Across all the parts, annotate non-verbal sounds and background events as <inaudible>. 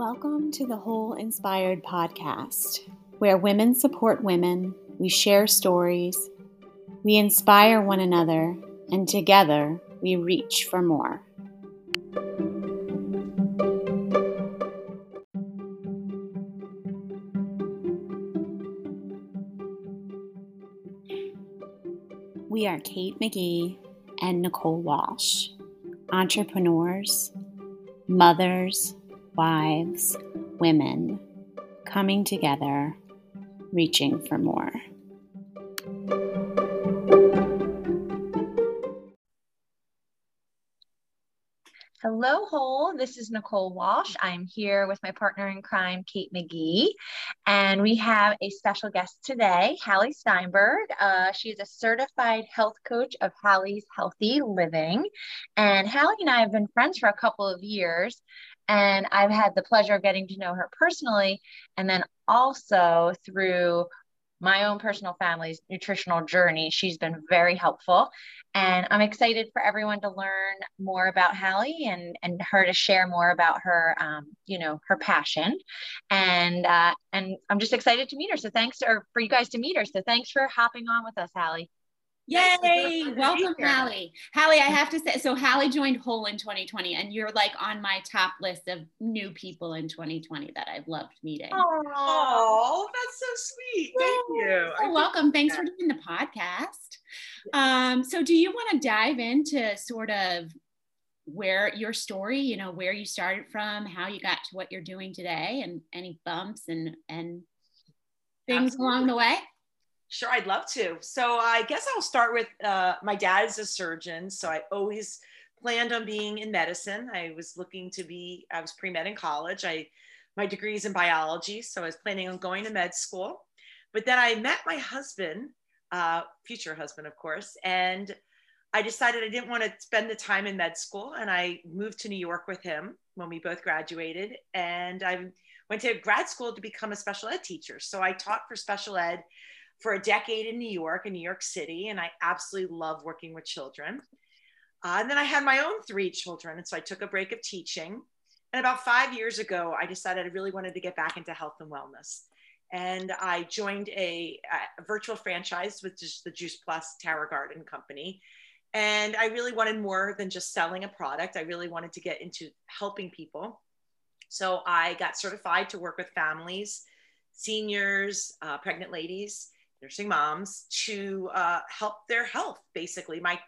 Welcome to the Whole Inspired podcast, where women support women, we share stories, we inspire one another, and together we reach for more. We are Kate McGee and Nicole Walsh, entrepreneurs, mothers, wives, women coming together, reaching for more. Hello, Whole. This is Nicole Walsh. I'm here with my partner in crime, Kate McGee, and we have a special guest today, Hallie Steinberg. Uh, is a certified health coach of Hallie's Healthy Living. And Hallie and I have been friends for a couple of years, and I've had the pleasure of getting to know her personally, and then also through my own personal family's nutritional journey. She's been very helpful. And I'm excited for everyone to learn more about Hallie and, and her to share more about her, um, you know, her passion. And uh, and I'm just excited to meet her. So thanks, or for you guys to meet her. So thanks for hopping on with us, Hallie. Yay! Welcome, Hallie. Hallie, I have to say, so Hallie joined Whole in 2020, and you're like on my top list of new people in 2020 that I've loved meeting. Oh, that's so sweet. Thank you. So welcome. Thanks for doing the podcast. Um, so, do you want to dive into sort of where your story, you know, where you started from, how you got to what you're doing today, and any bumps and and things Absolutely. along the way? Sure, I'd love to. So I guess I'll start with uh, my dad is a surgeon, so I always planned on being in medicine. I was looking to be. I was pre med in college. I my degree is in biology, so I was planning on going to med school. But then I met my husband, uh, future husband, of course, and I decided I didn't want to spend the time in med school, and I moved to New York with him when we both graduated, and I went to grad school to become a special ed teacher. So I taught for special ed for a decade in New York, in New York City, and I absolutely love working with children. Uh, and then I had my own three children, and so I took a break of teaching. And about five years ago, I decided I really wanted to get back into health and wellness. And I joined a, a virtual franchise with just the Juice Plus Tower Garden Company. And I really wanted more than just selling a product. I really wanted to get into helping people. So I got certified to work with families, seniors, uh, pregnant ladies, nursing moms to uh, help their health basically. My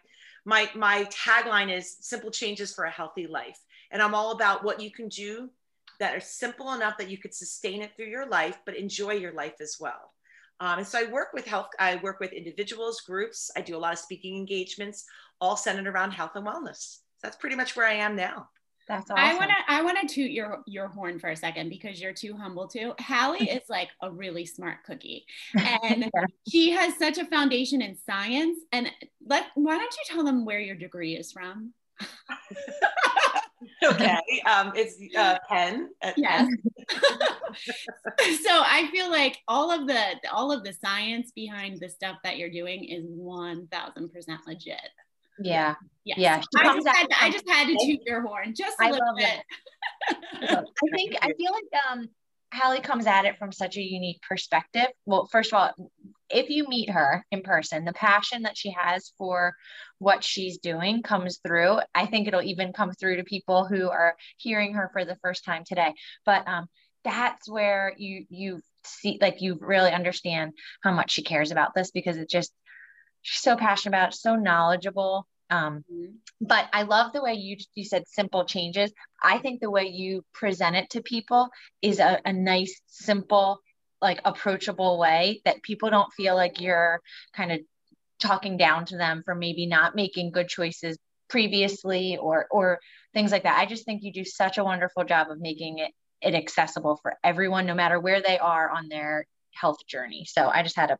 my my tagline is simple changes for a healthy life. And i'm all about what you can do that are simple enough that you could sustain it through your life but enjoy your life as well. Um, and so i work with health i work with individuals groups. I do a lot of speaking engagements all centered around health and wellness. So that's pretty much where i am now That's awesome. I want to I want to toot your your horn for a second because you're too humble too. Hallie <laughs> is like a really smart cookie, <laughs> and she has such a foundation in science. And let why don't you tell them where your degree is from? <laughs> okay um, it's uh, penn at Yes. Penn. so I feel like all of the all of the science behind the stuff that you're doing is one thousand percent legit. Yeah. Yes. Yeah, she I just, had to, I just had to toot your horn just a I little bit. I think I feel like um Hallie comes at it from such a unique perspective. Well, first of all, if you meet her in person, the passion that she has for what she's doing comes through. I think it'll even come through to people who are hearing her for the first time today. But um, that's where you you see like you really understand how much she cares about this because it just she's so passionate about so knowledgeable. Um, Mhm. but I love the way you you said simple changes. I think the way you present it to people is a, a nice, simple, like approachable way that people don't feel like you're kind of talking down to them for maybe not making good choices previously or or things like that. I just think you do such a wonderful job of making it it accessible for everyone, no matter where they are on their health journey. So I just had t-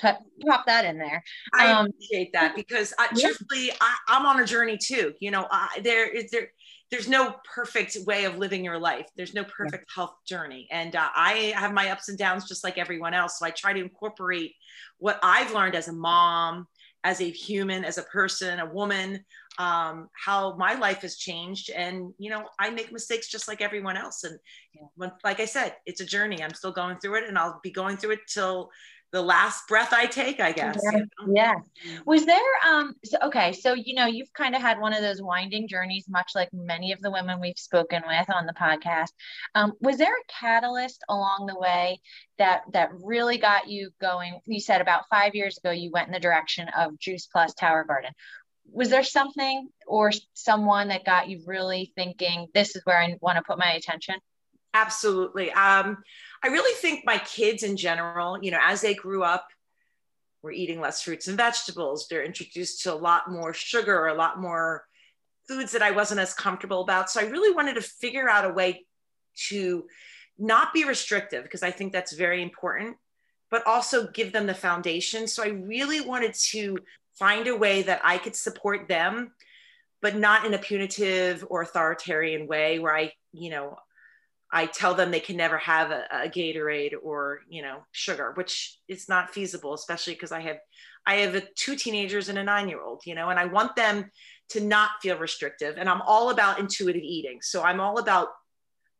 pop that in there. I Um, appreciate that because I, yeah. truthfully, I, I'm on a journey too. You know, I, there is there. There's no perfect way of living your life. There's no perfect health journey, and uh, I have my ups and downs just like everyone else. So I try to incorporate what I've learned as a mom as a human, as a person, a woman, um, how my life has changed. And, you know, I make mistakes just like everyone else. And when, like I said, it's a journey. I'm still going through it and I'll be going through it till the last breath I take, I guess. Yeah. You know? yeah. Was there um so, okay, so you know, you've kind of had one of those winding journeys, much like many of the women we've spoken with on the podcast. Um, was there a catalyst along the way that that really got you going? You said about five years ago you went in the direction of Juice Plus Tower Garden. Was there something or someone that got you really thinking this is where I want to put my attention? Absolutely. Um, I really think my kids in general, you know, as they grew up, were eating less fruits and vegetables. They're introduced to a lot more sugar, or a lot more foods that I wasn't as comfortable about. So I really wanted to figure out a way to not be restrictive because I think that's very important, but also give them the foundation. So I really wanted to find a way that I could support them, but not in a punitive or authoritarian way where I, you know, I tell them they can never have a, a Gatorade or you know sugar, which is not feasible, especially because I have I have a, two teenagers and a nine year old, you know, and I want them to not feel restrictive. And I'm all about intuitive eating, so I'm all about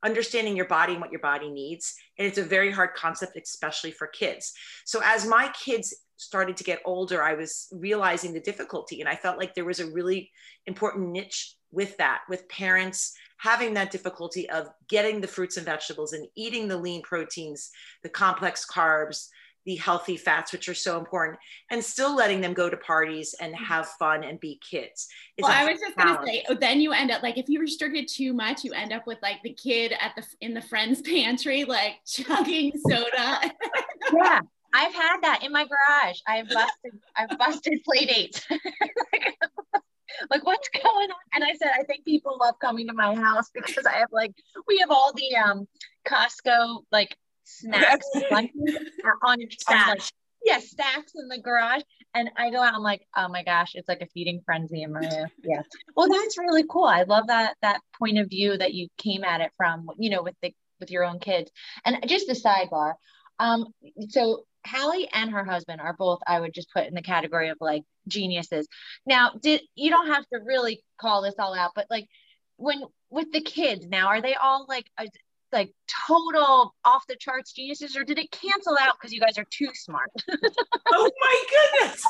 understanding your body and what your body needs. And it's a very hard concept, especially for kids. So as my kids started to get older, I was realizing the difficulty, and I felt like there was a really important niche with that, with parents having that difficulty of getting the fruits and vegetables and eating the lean proteins, the complex carbs, the healthy fats, which are so important, and still letting them go to parties and mm-hmm. have fun and be kids. Well, I was just going to say, then you end up like if you restrict it too much, you end up with like the kid at the in the friend's <laughs> pantry, like chugging soda. <laughs> yeah, I've had that in my garage. I've busted, I've busted play dates. <laughs> like what's <laughs> going on? And i said i think people love coming to my house because i have like we have all the um costco like snacks on, on like, yeah stacks in the garage. And i go out i'm like oh my gosh it's like a feeding frenzy in my <laughs> yeah. Well that's really cool. I love that that point of view that you came at it from you know with the with your own kids. And just a sidebar um so Hallie and her husband are both, I would just put in the category of like geniuses. Now, did you don't have to really call this all out, but like when with the kids now, are they all like a, like total off the charts geniuses, or did it cancel out because you guys are too smart? <laughs> oh my goodness!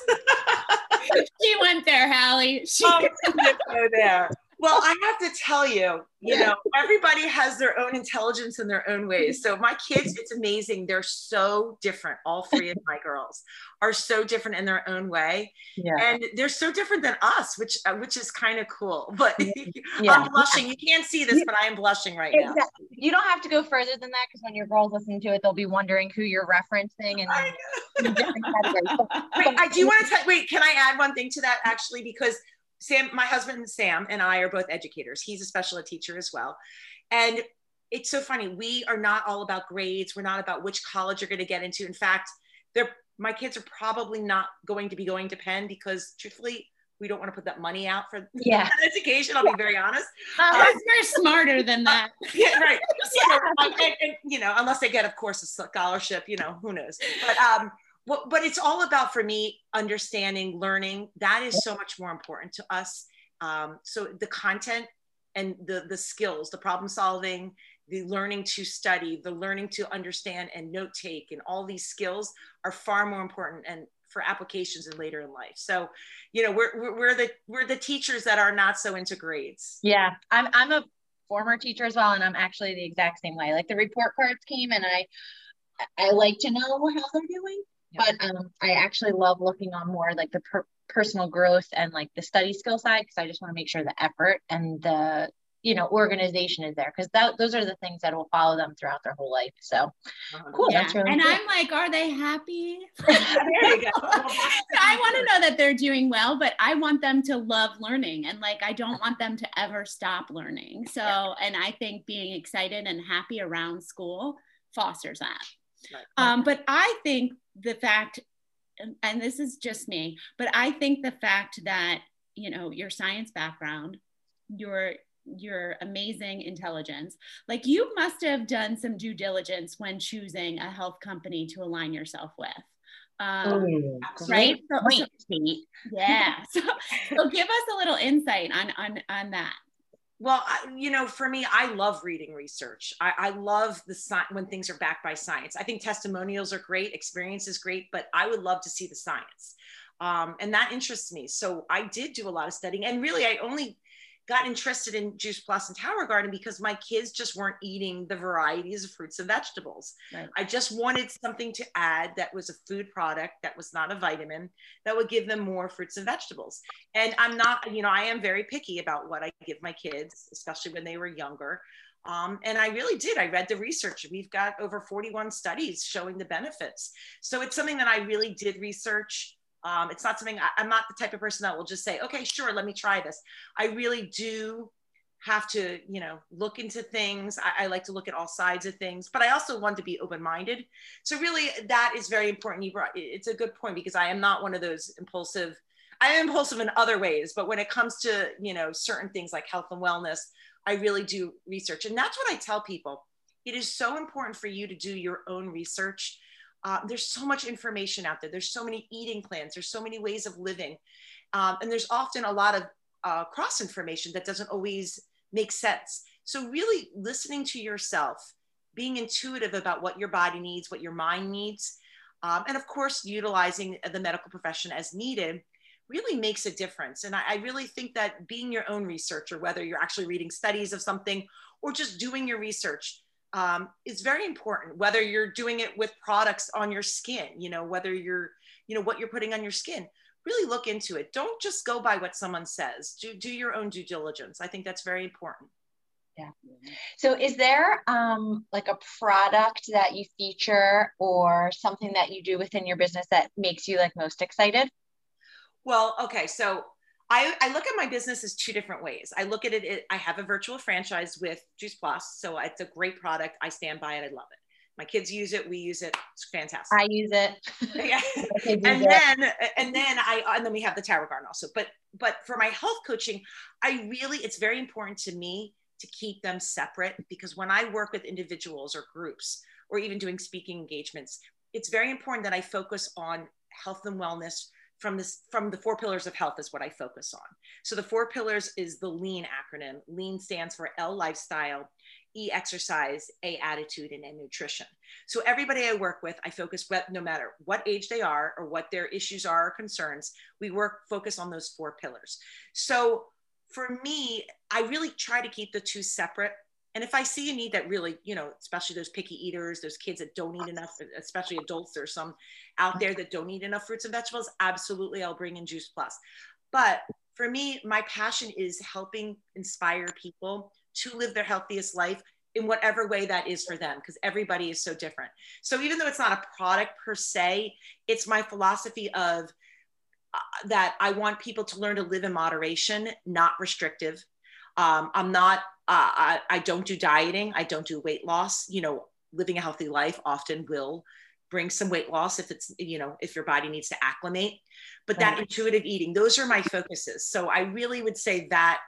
<laughs> she went there, Hallie. She oh, go there well, I have to tell you, you know, everybody has their own intelligence in their own ways. So my kids, it's amazing. They're so different. All three of my girls are so different in their own way. Yeah. And they're so different than us, which uh, which is kind of cool. <laughs> But <laughs> yeah. I'm blushing. You can't see this, but I am blushing right exactly. now. You don't have to go further than that because when your girls listen to it, they'll be wondering who you're referencing and <laughs> wait, I do want to tell wait, can I add one thing to that actually? Because Sam, my husband Sam, and I are both educators. He's a special ed teacher as well. And it's so funny. We are not all about grades. We're not about which college you're going to get into. In fact, they're my kids are probably not going to be going to Penn because truthfully, we don't want to put that money out for <laughs> yeah. education. I'll be very honest. Uh, um, they're smarter than that. <laughs> yeah, right. <laughs> So, and, and, you know, unless they get, of course, a scholarship, you know, who knows. But um, well, but it's all about for me understanding learning. That is so much more important to us. Um, so the content and the the skills the problem solving the learning to study the learning to understand and note take and all these skills are far more important and for applications and later in life. So you know we're, we're the we're the teachers that are not so into grades. Yeah i'm i'm a former teacher as well and i'm actually the exact same way. Like the report cards came and i i like to know how they're doing but um, I actually love looking on more like the per- personal growth and like the study skill side because I just want to make sure the effort and the you know organization is there because that those are the things that will follow them throughout their whole life so uh-huh. cool yeah. really and cool. i'm like are they happy <laughs> there you go. <laughs> i want to know that they're doing well but i want them to love learning and like i don't want them to ever stop learning so and i think being excited and happy around school fosters that right. Um, but i think the fact, and this is just me, but I think the fact that, you know, your science background, your your amazing intelligence like you must have done some due diligence when choosing a health company to align yourself with Um, Ooh, right? So- point, <laughs> yeah. So, so give us a little insight on on on that. Well, I, you know, for me, I love reading research. I, I love the science when things are backed by science. I think testimonials are great, experience is great, but I would love to see the science. Um, and that interests me. So I did do a lot of studying. And really, I only got interested in Juice Plus and Tower Garden because my kids just weren't eating the varieties of fruits and vegetables. Right. I just wanted something to add that was a food product that was not a vitamin that would give them more fruits and vegetables. And I'm not, you know, I am very picky about what I give my kids, especially when they were younger. Um, and I really did. I read the research. We've got over 41 studies showing the benefits. So it's something that I really did research. Um, it's not something I, I'm not the type of person that will just say, okay, sure, let me try this. I really do have to, you know, look into things. I, I like to look at all sides of things, but I also want to be open-minded. So really, that is very important. You brought it's a good point because I am not one of those impulsive. I am impulsive in other ways, but when it comes to you know certain things like health and wellness, I really do research, and that's what I tell people. It is so important for you to do your own research. Uh, there's so much information out there. There's so many eating plans. There's so many ways of living, um, and there's often a lot of uh, cross information that doesn't always make sense. So really listening to yourself, being intuitive about what your body needs, what your mind needs, um, and of course utilizing the medical profession as needed really makes a difference. And I, I really think that being your own researcher, whether you're actually reading studies of something or just doing your research, um, is very important. Whether you're doing it with products on your skin, you know, whether you're, you know, what you're putting on your skin, really look into it. Don't just go by what someone says. Do do your own due diligence. I think that's very important. Yeah. So is there um, like a product that you feature or something that you do within your business that makes you like most excited? Well, okay, so I, I look at my business as two different ways. I look at it, it, I have a virtual franchise with Juice Plus, so it's a great product. I stand by it. I love it. My kids use it. We use it. It's fantastic. I use it. yeah. <laughs> And that. then and then I and then we have the Tower Garden also. But but for my health coaching, I really it's very important to me to keep them separate because when I work with individuals or groups or even doing speaking engagements, it's very important that I focus on health and wellness from this from the four pillars of health is what I focus on. So the four pillars is the lean acronym. Lean stands for L lifestyle, E exercise, A attitude, and N nutrition. So everybody I work with, I focus with no matter what age they are or what their issues are or concerns, we work focus on those four pillars. So for me, I really try to keep the two separate. And if I see a need that really, you know, especially those picky eaters, those kids that don't eat enough, especially adults, there's some out there that don't eat enough fruits and vegetables, absolutely I'll bring in Juice Plus. But for me, my passion is helping inspire people to live their healthiest life in whatever way that is for them, because everybody is so different. So even though it's not a product per se, it's my philosophy of uh, that I want people to learn to live in moderation, not restrictive. Um, I'm not, uh, I, I don't do dieting. I don't do weight loss. You know, living a healthy life often will bring some weight loss if it's, you know, if your body needs to acclimate. But that intuitive eating, those are my focuses. So I really would say that,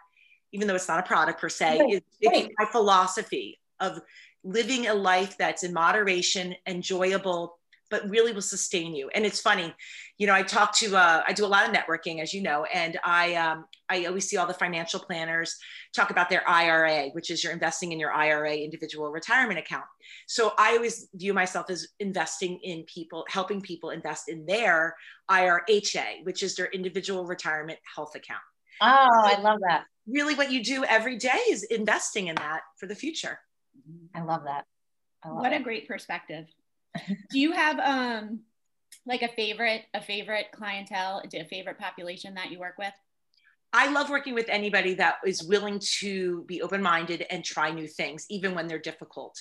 even though it's not a product per se, Right, it, it's right. my philosophy of living a life that's in moderation, enjoyable, but really will sustain you. And it's funny, you know, I talk to, uh, I do a lot of networking, as you know, and I, um, I always see all the financial planners talk about their IRA, which is you're investing in your IRA individual retirement account. So I always view myself as investing in people, helping people invest in their IRHA, which is their individual retirement health account. Oh, I love that. Really, what you do every day is investing in that for the future. I love that. I love What it. a great perspective. Do you have um like a favorite a favorite clientele, a favorite population that you work with? I love working with anybody that is willing to be open minded and try new things, even when they're difficult.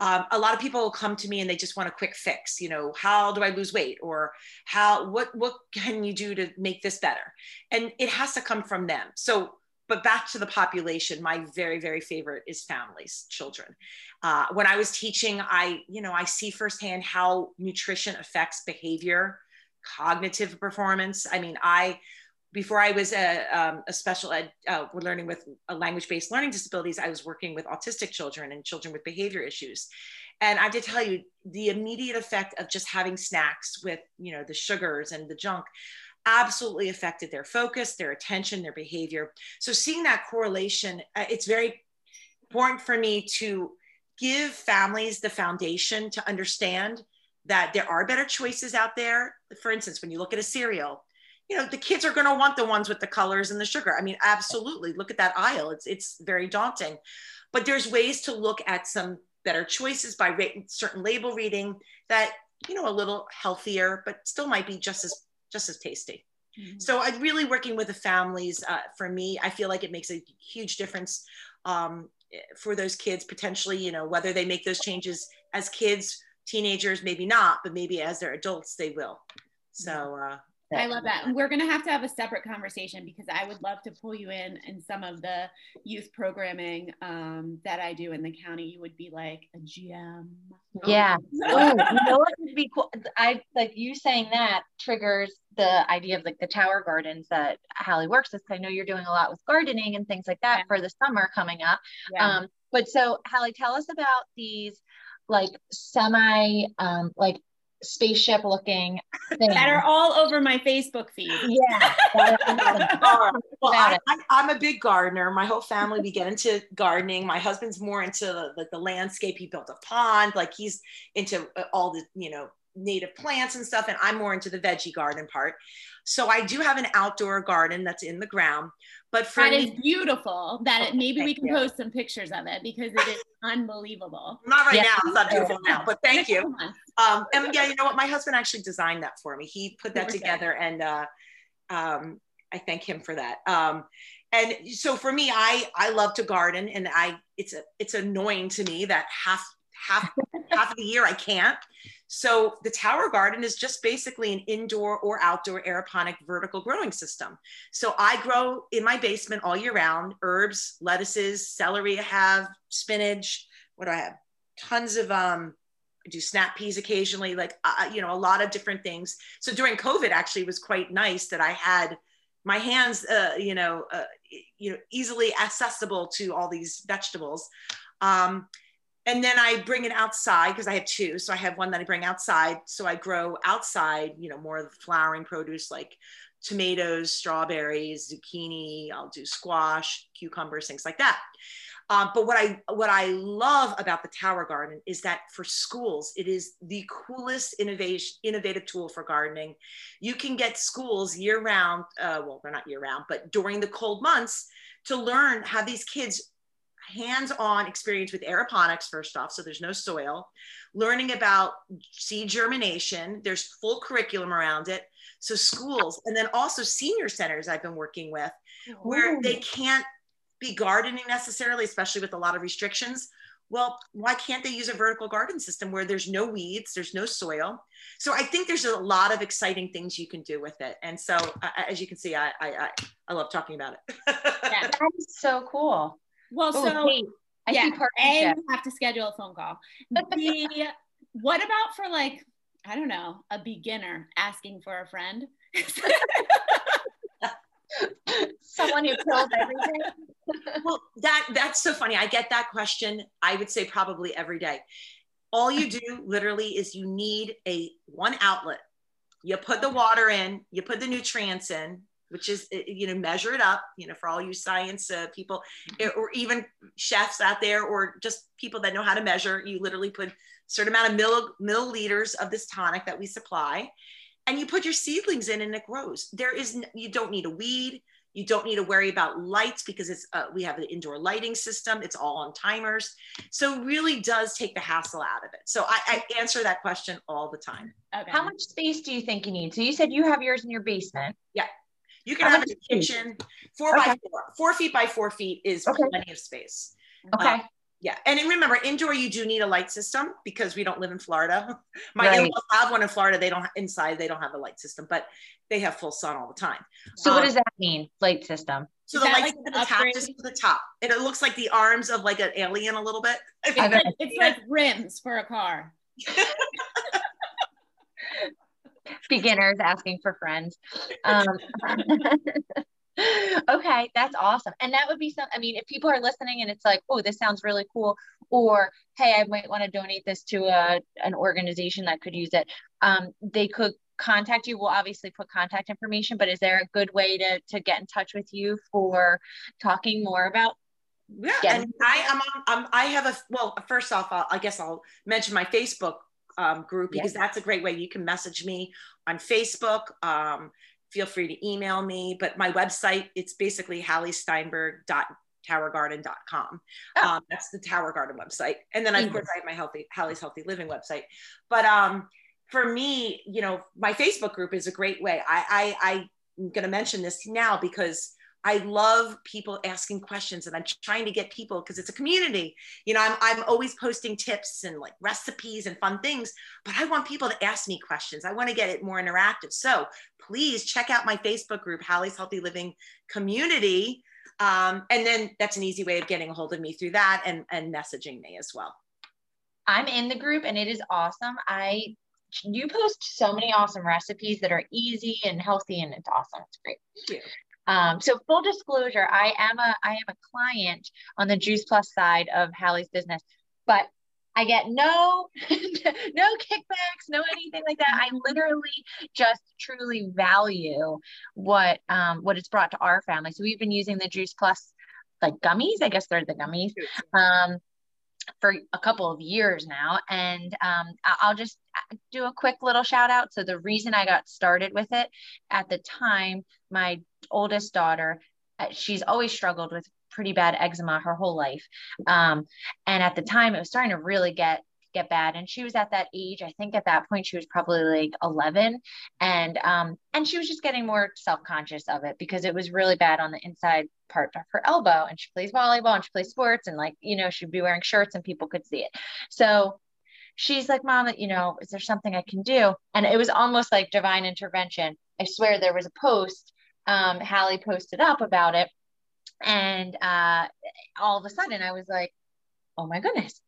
Um, a lot of people will come to me and they just want a quick fix. You know, how do I lose weight, or how what what can you do to make this better? And it has to come from them. So, but back to the population, my very very favorite is families, children. Uh, when I was teaching, I you know I see firsthand how nutrition affects behavior, cognitive performance. I mean, I before I was a, um, a special ed, uh, learning with language-based learning disabilities, I was working with autistic children and children with behavior issues. And I have to tell you, the immediate effect of just having snacks with, you know, the sugars and the junk absolutely affected their focus, their attention, their behavior. So seeing that correlation, uh, it's very important for me to give families the foundation to understand that there are better choices out there. For instance, when you look at a cereal, you know the kids are going to want the ones with the colors and the sugar. I mean, absolutely. Look at that aisle; it's it's very daunting. But there's ways to look at some better choices by certain label reading that you know a little healthier, but still might be just as just as tasty. Mm-hmm. So I'm really working with the families. Uh, for me, I feel like it makes a huge difference um, for those kids potentially. You know, whether they make those changes as kids, teenagers, maybe not, but maybe as they're adults, they will. So uh, I love that. We're going to have to have a separate conversation because I would love to pull you in in some of the youth programming um, that I do in the county. You would be like a GM. Yeah. <laughs> oh, you know what would be cool? I like you saying that triggers the idea of like the tower gardens that Hallie works with. I know you're doing a lot with gardening and things like that yeah. for the summer coming up. Yeah. Um, but so Hallie, tell us about these like semi um, like spaceship looking things. <laughs> that are all over my Facebook feed. <laughs> Yeah. <laughs> well, I, am a big gardener. My whole family, we get into gardening. My husband's more into the, the, the landscape. He built a pond. Like he's into uh, all the, you know, native plants and stuff. And I'm more into the veggie garden part. So I do have an outdoor garden that's in the ground. But for that me, is beautiful. That it, maybe we can you. post some pictures of it because it is <laughs> unbelievable. Not right yeah. now. It's not beautiful now, but thank you. Um, and yeah, you know what? My husband actually designed that for me. He put that together, and uh, um, I thank him for that. Um, and so for me, I I love to garden, and I it's a it's annoying to me that half half half of the year I can't. So the tower garden is just basically an indoor or outdoor aeroponic vertical growing system. So I grow in my basement all year round, herbs, lettuces, celery I have, spinach, what do I have? Tons of um I do snap peas occasionally, like uh, you know, a lot of different things. So during COVID, actually, was quite nice that I had my hands, uh, you know, uh, you know, easily accessible to all these vegetables. Um, and then I bring it outside because I have two. So I have one that I bring outside. So I grow outside, you know, more of the flowering produce like tomatoes, strawberries, zucchini. I'll do squash, cucumbers, things like that. Um, but what I what I love about the Tower Garden is that for schools, it is the coolest innovation innovative tool for gardening. You can get schools year round. Uh, well, they're not year round, but during the cold months to learn how these kids hands-on experience with aeroponics first off so there's no soil learning about seed germination there's full curriculum around it so schools and then also senior centers i've been working with where they can't be gardening necessarily especially with a lot of restrictions. Well why can't they use a vertical garden system where there's no weeds there's no soil? So i think there's a lot of exciting things you can do with it and so uh, as you can see i i i love talking about it. <laughs> Yeah, that is so cool well, oh, so Kate, I yeah, and you have to schedule a phone call. The <laughs> what about for like I don't know a beginner asking for a friend? <laughs> Someone who kills everything. <laughs> well, that that's so funny. I get that question. I would say probably every day. All you do literally is you need a one outlet. You put the water in, you put the nutrients in, which is eh, you know measure it up you know for all you science uh, people eh, or even chefs out there or just people that know how to measure you literally put a certain amount of mill, milliliters of this tonic that we supply and you put your seedlings in and it grows. There is you don't need a weed you don't need to worry about lights because it's uh, we have an indoor lighting system it's all on timers. So really does take the hassle out of it. So i, I answer that question all the time. Okay. how much space do you think you need? So you said you have yours in your basement. Yeah you can have a kitchen, four okay. by four, four feet by four feet is okay. plenty of space. Okay. Uh, yeah. And remember, indoor, you do need a light system because we don't live in Florida. <laughs> My right. in-laws have one in Florida. They don't inside, they don't have a light system, but they have full sun all the time. So um, what does that mean? Light system. So is the light like at the top, just to the top. And it looks like the arms of like an alien a little bit. It's, like, it's like rims for a car. <laughs> <laughs> <laughs> beginners asking for friends. Um, <laughs> okay, that's awesome. And that would be some, I mean, if people are listening and it's like, oh, this sounds really cool, or hey, I might want to donate this to a an organization that could use it. Um, they could contact you. We'll obviously put contact information, but is there a good way to to get in touch with you for talking more about yeah, and I am on. Um, I have a well. First off, I'll, i guess I'll mention my Facebook um, group because yes. that's a great way. You can message me on Facebook. Um, feel free to email me. But my website, it's basically halliesteinberg.towergarden.com. Oh. Um, that's the Tower Garden website. And then, of mm-hmm. course, I have my healthy Hallie's Healthy Living website. But um, for me, you know, my Facebook group is a great way. I, I I'm going to mention this now because I love people asking questions and I'm trying to get people because it's a community. You know, I'm, I'm always posting tips and like recipes and fun things, but I want people to ask me questions. I want to get it more interactive. So please check out my Facebook group, Hallie's Healthy Living Community. Um, and then that's an easy way of getting a hold of me through that and, and messaging me as well. I'm in the group and it is awesome. I you post so many awesome recipes that are easy and healthy and it's awesome. It's great. Thank you. Um, so full disclosure, I am a I am a client on the Juice Plus side of Hallie's business, but I get no <laughs> no kickbacks, no anything like that. I literally just truly value what um, what it's brought to our family. So we've been using the Juice Plus like gummies. I guess they're the gummies. Um, for a couple of years now. And um, I'll just do a quick little shout out. So, the reason I got started with it at the time, my oldest daughter, uh, she's always struggled with pretty bad eczema her whole life. Um, and at the time, it was starting to really get get bad. And she was at that age i think at that point she was probably like 11 and um and she was just getting more self-conscious of it because it was really bad on the inside part of her elbow. And she plays volleyball and she plays sports and like you know she'd be wearing shirts and people could see it. So she's like mom you know is there something i can do? And it was almost like divine intervention. I swear there was a post um hallie posted up about it and uh all of a sudden i was like oh my goodness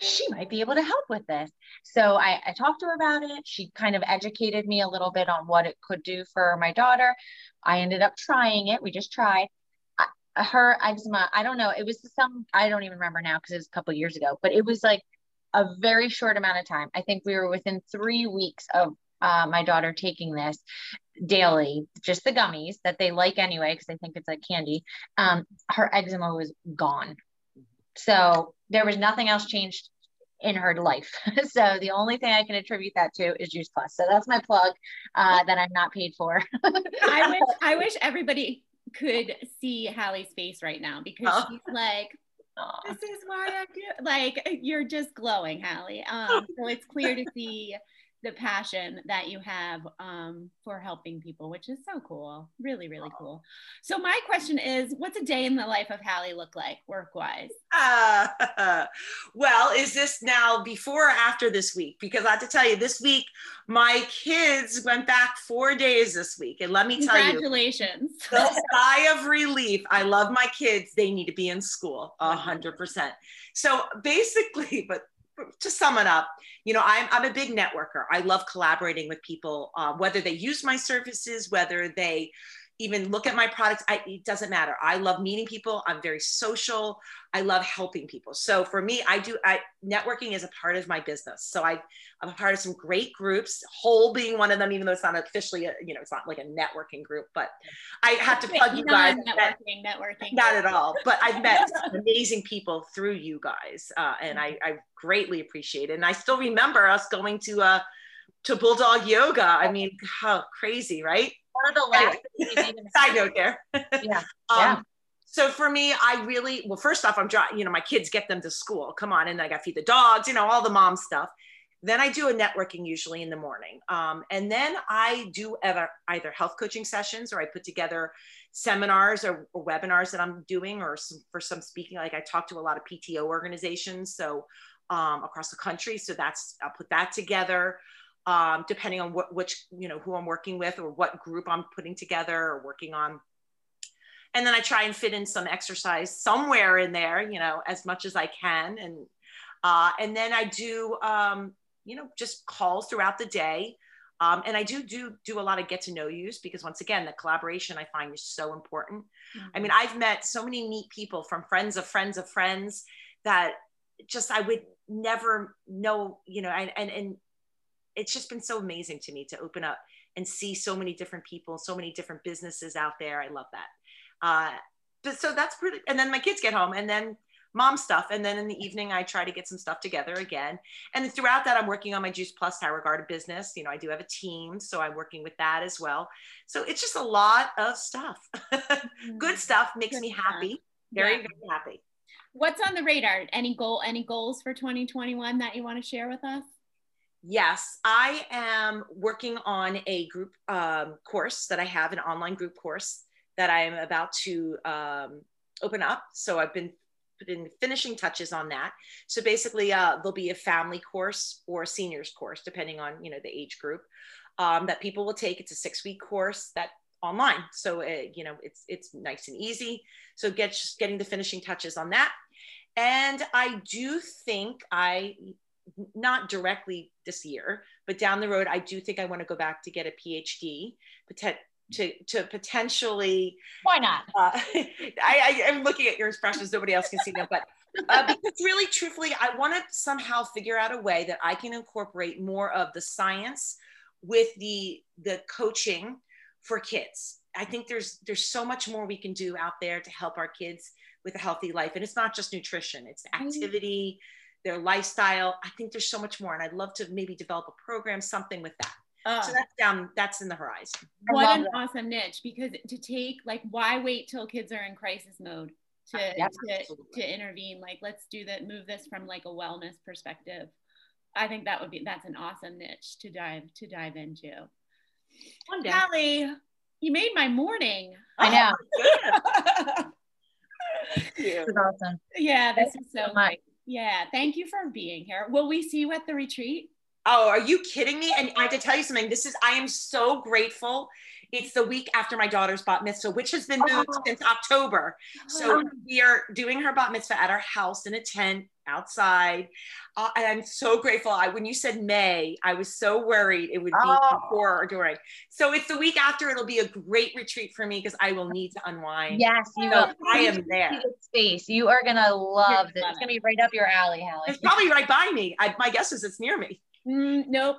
she might be able to help with this. So I, I, talked to her about it. She kind of educated me a little bit on what it could do for my daughter. I ended up trying it. We just tried. Her eczema, I don't know. It was some, I don't even remember now because it was a couple years ago, but it was like a very short amount of time. I think we were within three weeks of uh, my daughter taking this daily, just the gummies that they like anyway, because they think it's like candy. Um, her eczema was gone. So there was nothing else changed in her life. <laughs> so the only thing I can attribute that to is Juice Plus. So that's my plug uh, that I'm not paid for. I wish <laughs> I wish everybody could see Hallie's face right now because oh. she's like, this is why I do like you're just glowing, Hallie. Um, so it's clear to see the passion that you have um, for helping people, which is so cool. Really, really cool. So my question is, what's a day in the life of Hallie look like work-wise? Uh, <laughs> well, is this now before or after this week? Because I have to tell you, this week my kids went back four days this week, and let me tell you, congratulations! The <laughs> sigh of relief. I love my kids. They need to be in school, a hundred percent. So basically, <laughs> but to sum it up, you know, I'm, I'm a big networker. I love collaborating with people, uh, whether they use my services, whether they even look at my products. I, it doesn't matter. I love meeting people. I'm very social. I love helping people. So for me, I do I, networking is a part of my business. So I, I'm a part of some great groups. Whole being one of them, even though it's not officially, a, you know, it's not like a networking group. But I have to plug you guys. Networking, that, networking. Not at all. But I've met <laughs> amazing people through you guys, uh, and I, I greatly appreciate it. And I still remember us going to uh, to Bulldog Yoga. I mean, how crazy, right? One of the last anyway, <laughs> side note there. <laughs> Yeah. um, yeah. So for me, I really well. First off, I'm drawing. You know, my kids get them to school. Come on, and then I got to feed the dogs. You know, all the mom stuff. Then I do a networking usually in the morning, um, and then I do either either health coaching sessions or I put together seminars or, or webinars that I'm doing, or some, for some speaking. Like I talk to a lot of PTO organizations, so um, across the country. So that's I'll put that together um, depending on what, which, you know, who I'm working with or what group I'm putting together or working on. And then I try and fit in some exercise somewhere in there, you know, as much as I can. And, uh, and then I do, um, you know, just calls throughout the day. Um, and I do do do a lot of get to know yous because once again, the collaboration I find is so important. Mm-hmm. I mean, I've met so many neat people from friends of friends of friends that just I would never know, you know, and and, and it's just been so amazing to me to open up and see so many different people, so many different businesses out there. I love that. Uh, but so that's pretty. And then my kids get home, and then mom stuff. And then in the evening, I try to get some stuff together again. And throughout that, I'm working on my Juice Plus Tower Garden business. You know, I do have a team, so I'm working with that as well. So it's just a lot of stuff. <laughs> Good stuff makes Good me happy. Stuff. Very, yeah. very happy. What's on the radar? Any goal, any goals for 2021 that you want to share with us? Yes, I am working on a group um, course that I have, an online group course that I am about to um, open up. So I've been putting finishing touches on that. So basically, uh, there'll be a family course or a seniors course, depending on you know the age group um, that people will take. It's a six week course that online, so uh, you know it's it's nice and easy. So get just getting the finishing touches on that. And I do think I not directly this year, but down the road, I do think I want to go back to get a PhD, to, to potentially. Why not? Uh, <laughs> I, I, am looking at your expressions. Nobody else can see them, but uh, because really, truthfully, I want to somehow figure out a way that I can incorporate more of the science with the the coaching for kids. I think there's there's so much more we can do out there to help our kids with a healthy life, and it's not just nutrition; it's mm-hmm. activity. Mm-hmm their lifestyle. I think there's so much more, and I'd love to maybe develop a program, something with that. Uh, so that's down, that's in the horizon. What an that. awesome niche! Because to take like, why wait till kids are in crisis mode to to, to intervene? Like, let's do that. Move this from like a wellness perspective. I think that would be that's an awesome niche to dive to dive into. One day. Hallie, you made my morning. I know. Oh, <laughs> this is awesome. Yeah, this Thank is so, so much. Yeah, thank you for being here. Will we see you at the retreat? Oh, are you kidding me? And I have to tell you something. This is, I am so grateful. It's the week after my daughter's bat mitzvah, which has been moved oh. since October. So oh. we are doing her bat mitzvah at our house in a tent outside. Uh, and I'm so grateful. I, when you said May, I was so worried it would be oh. before or during. So it's the week after. It'll be a great retreat for me because I will need to unwind. Yes, you so will. I am there. Space. You are gonna love this. It's gonna be right up your alley, Hallie. It's probably right by me. I, my guess is it's near me. Mm, nope.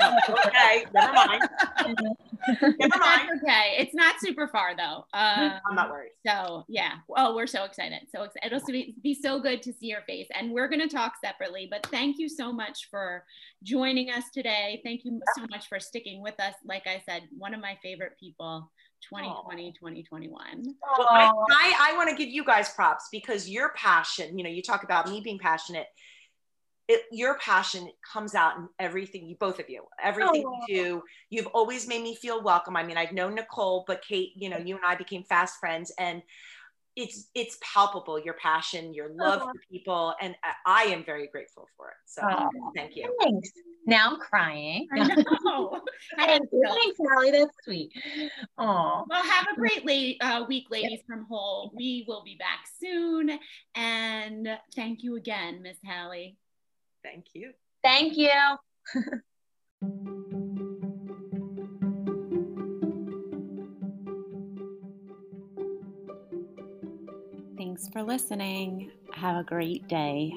oh, okay, never mind. <laughs> never mind. That's okay. It's not super far though. Um, I'm not worried. So yeah. Oh, we're so excited. So excited. It'll be, be so good to see your face. And we're going to talk separately. But thank you so much for joining us today. Thank you so much for sticking with us. Like I said, one of my favorite people. 2020 2021 well i, I, I want to give you guys props because your passion you know you talk about me being passionate it, your passion comes out in everything you both of you everything oh. you do. You've always made me feel welcome. I mean i've known nicole but kate you know you and i became fast friends and it's it's palpable your passion your love oh. for people and i am very grateful for it. So oh. thank you. thanks. Now i'm crying. I know. thanks, thanks Hallie. that's sweet. Oh well have a great late, uh, week ladies from whole we will be back soon and thank you again miss hallie Thank you. Thank you. <laughs> Thanks for listening. Have a great day.